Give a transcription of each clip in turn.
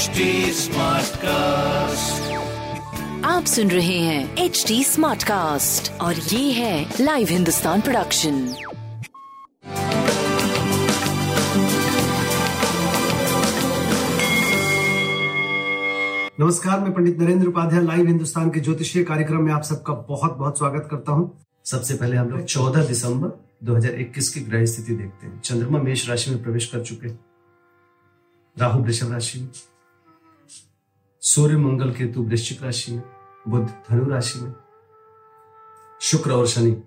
HD cast आप सुन रहे हैं एच डी स्मार्ट कास्ट और ये है लाइव हिंदुस्तान प्रोडक्शन नमस्कार मैं पंडित नरेंद्र उपाध्याय लाइव हिंदुस्तान के ज्योतिषीय कार्यक्रम में आप सबका बहुत बहुत स्वागत करता हूँ। सबसे पहले हम लोग 14 दिसंबर 2021 की ग्रह स्थिति देखते हैं। चंद्रमा मेष राशि में प्रवेश कर चुके हैं। राहु वृषभ राशि में। सूर्य मंगल केतु वृश्चिक राशि में बुद्ध धनु राशि में, शुक्र और शनि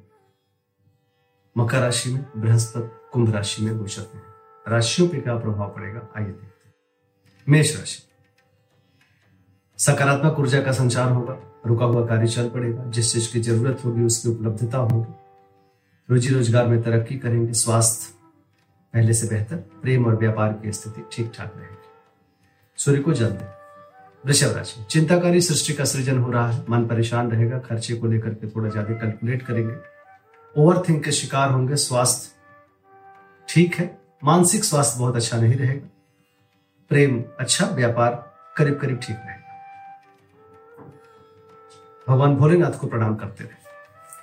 मकर राशि में, बृहस्पति कुंभ राशि में गोचर हैं। राशियों पे क्या प्रभाव पड़ेगा? आइए देखते हैं। मेष राशि। सकारात्मक ऊर्जा का संचार होगा, रुका हुआ कार्य चल पड़ेगा, जिस चीज़ की ज़रूरत होगी उसकी उपलब्धता होगी। रोजी रोज़गार में तरक्की करेंगे, स्वास्थ्य पहले से बेहतर, प्रेम और व्यापार की स्थिति ठीक ठाक रहेगी। सूर्य को जल दें। वृषभ राशि। चिंताकारी सृष्टि का सृजन हो रहा है। मन परेशान रहेगा। खर्चे को लेकर के थोड़ा ज़्यादा कैलकुलेट करेंगे। ओवर थिंक के शिकार होंगे। स्वास्थ्य ठीक है। मानसिक स्वास्थ्य बहुत अच्छा नहीं रहेगा। प्रेम अच्छा व्यापार करीब करीब ठीक रहेगा। भगवान भोलेनाथ को प्रणाम करते रहे।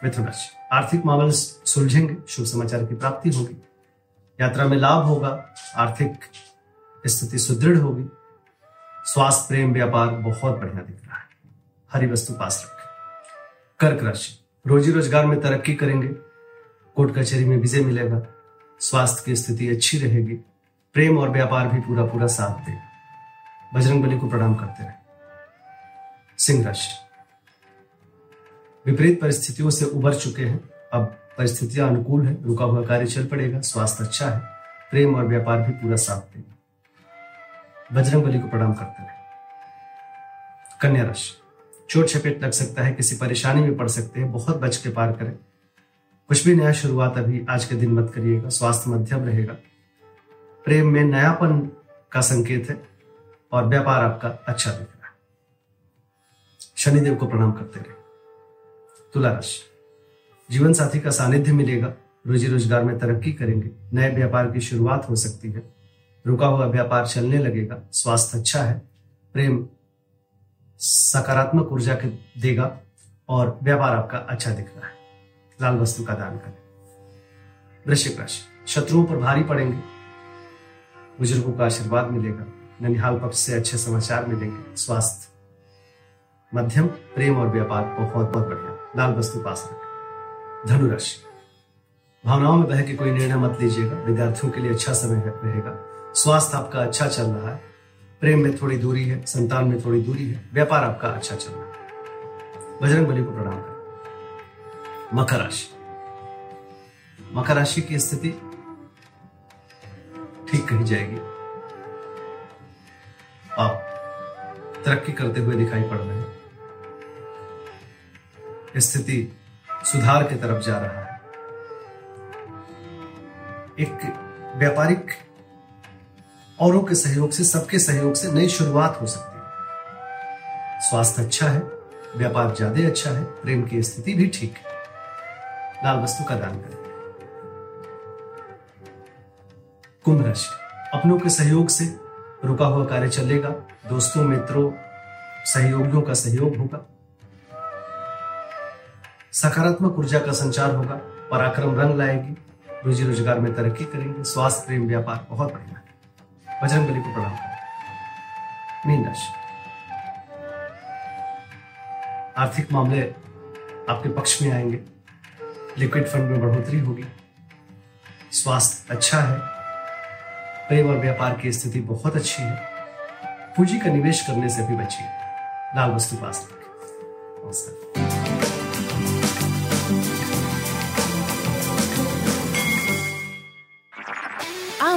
मिथुन राशि। आर्थिक मामले सुलझेंगे। शुभ समाचार की प्राप्ति होगी। यात्रा में लाभ होगा। आर्थिक स्थिति सुदृढ़ होगी। स्वास्थ्य प्रेम व्यापार बहुत बढ़िया दिख रहा है। हरी वस्तु पास रखें। कर्क राशि। रोजी रोज़गार में तरक्की करेंगे। कोर्ट कचहरी में विजय मिलेगा। स्वास्थ्य की स्थिति अच्छी रहेगी। प्रेम और व्यापार भी पूरा पूरा साथ देगा। बजरंग बली को प्रणाम करते रहे। सिंह राशि। विपरीत परिस्थितियों से उबर चुके हैं। अब परिस्थितियाँ अनुकूल है। रुका हुआ कार्य चल पड़ेगा। स्वास्थ्य अच्छा है। प्रेम और व्यापार भी पूरा साथ देगा। बजरंग बली को प्रणाम करते रहे कन्या राशि, चोट चपेट लग सकता है, किसी परेशानी में पड़ सकते हैं, बहुत बच के पार करें। कुछ भी नया शुरुआत अभी आज के दिन मत करिएगा, स्वास्थ्य मध्यम रहेगा। प्रेम में नयापन का संकेत है और व्यापार आपका अच्छा दिख रहा है। शनिदेव को प्रणाम करते रहे तुला राशि जीवन साथी का सानिध्य मिलेगा, रोजी रोज़गार में तरक्की करेंगे, नए व्यापार की शुरुआत हो सकती है। रुका हुआ व्यापार चलने लगेगा, स्वास्थ्य अच्छा है, प्रेम सकारात्मक ऊर्जा के देगा और व्यापार आपका अच्छा दिख रहा है। लाल वस्तु का दान करें। वृश्चिक राशि, शत्रुओं पर भारी पड़ेंगे। बुज़ुर्गों का आशीर्वाद मिलेगा, ननिहाल पक्ष से अच्छे समाचार मिलेंगे। स्वास्थ्य, मध्यम, प्रेम और व्यापार बहुत बहुत बढ़िया। लाल वस्तु पास रखें। धनु राशि, भावनाओं में बह के कोई निर्णय मत लीजिएगा। विद्यार्थियों के लिए अच्छा समय रहेगा। स्वास्थ्य आपका अच्छा चल रहा है। प्रेम में थोड़ी दूरी है, संतान में थोड़ी दूरी है, व्यापार आपका अच्छा चल रहा है। बजरंग बली को प्रणाम करें। मकर राशि। मकर राशि की स्थिति ठीक कही जाएगी। आप तरक्की करते हुए दिखाई पड़ रहे हैं। स्थिति सुधार की तरफ़ जा रहा है। एक व्यापारिक औरों के सहयोग से, सबके सहयोग से नई शुरुआत हो सकती है। स्वास्थ्य अच्छा है, व्यापार ज़्यादा अच्छा है, प्रेम की स्थिति भी ठीक है। लाल वस्तु का दान करें। कुंभ राशि। अपनों के सहयोग से रुका हुआ कार्य चलेगा, दोस्तों, मित्रों, सहयोगियों का सहयोग होगा। सकारात्मक ऊर्जा का संचार होगा, पराक्रम रंग लाएगी, रोजी रोज़गार में तरक्की करेंगे, स्वास्थ्य, प्रेम, व्यापार बहुत बढ़िया। बजरंग बली को प्रणाम करें मीन राशि आर्थिक मामले आपके पक्ष में आएँगे। लिक्विड फंड में बढ़ोतरी होगी। स्वास्थ्य अच्छा है। प्रेम और व्यापार की स्थिति बहुत अच्छी है। पूंजी का निवेश करने से भी बचिए। लाल वस्तु पास रखें। नमस्कार।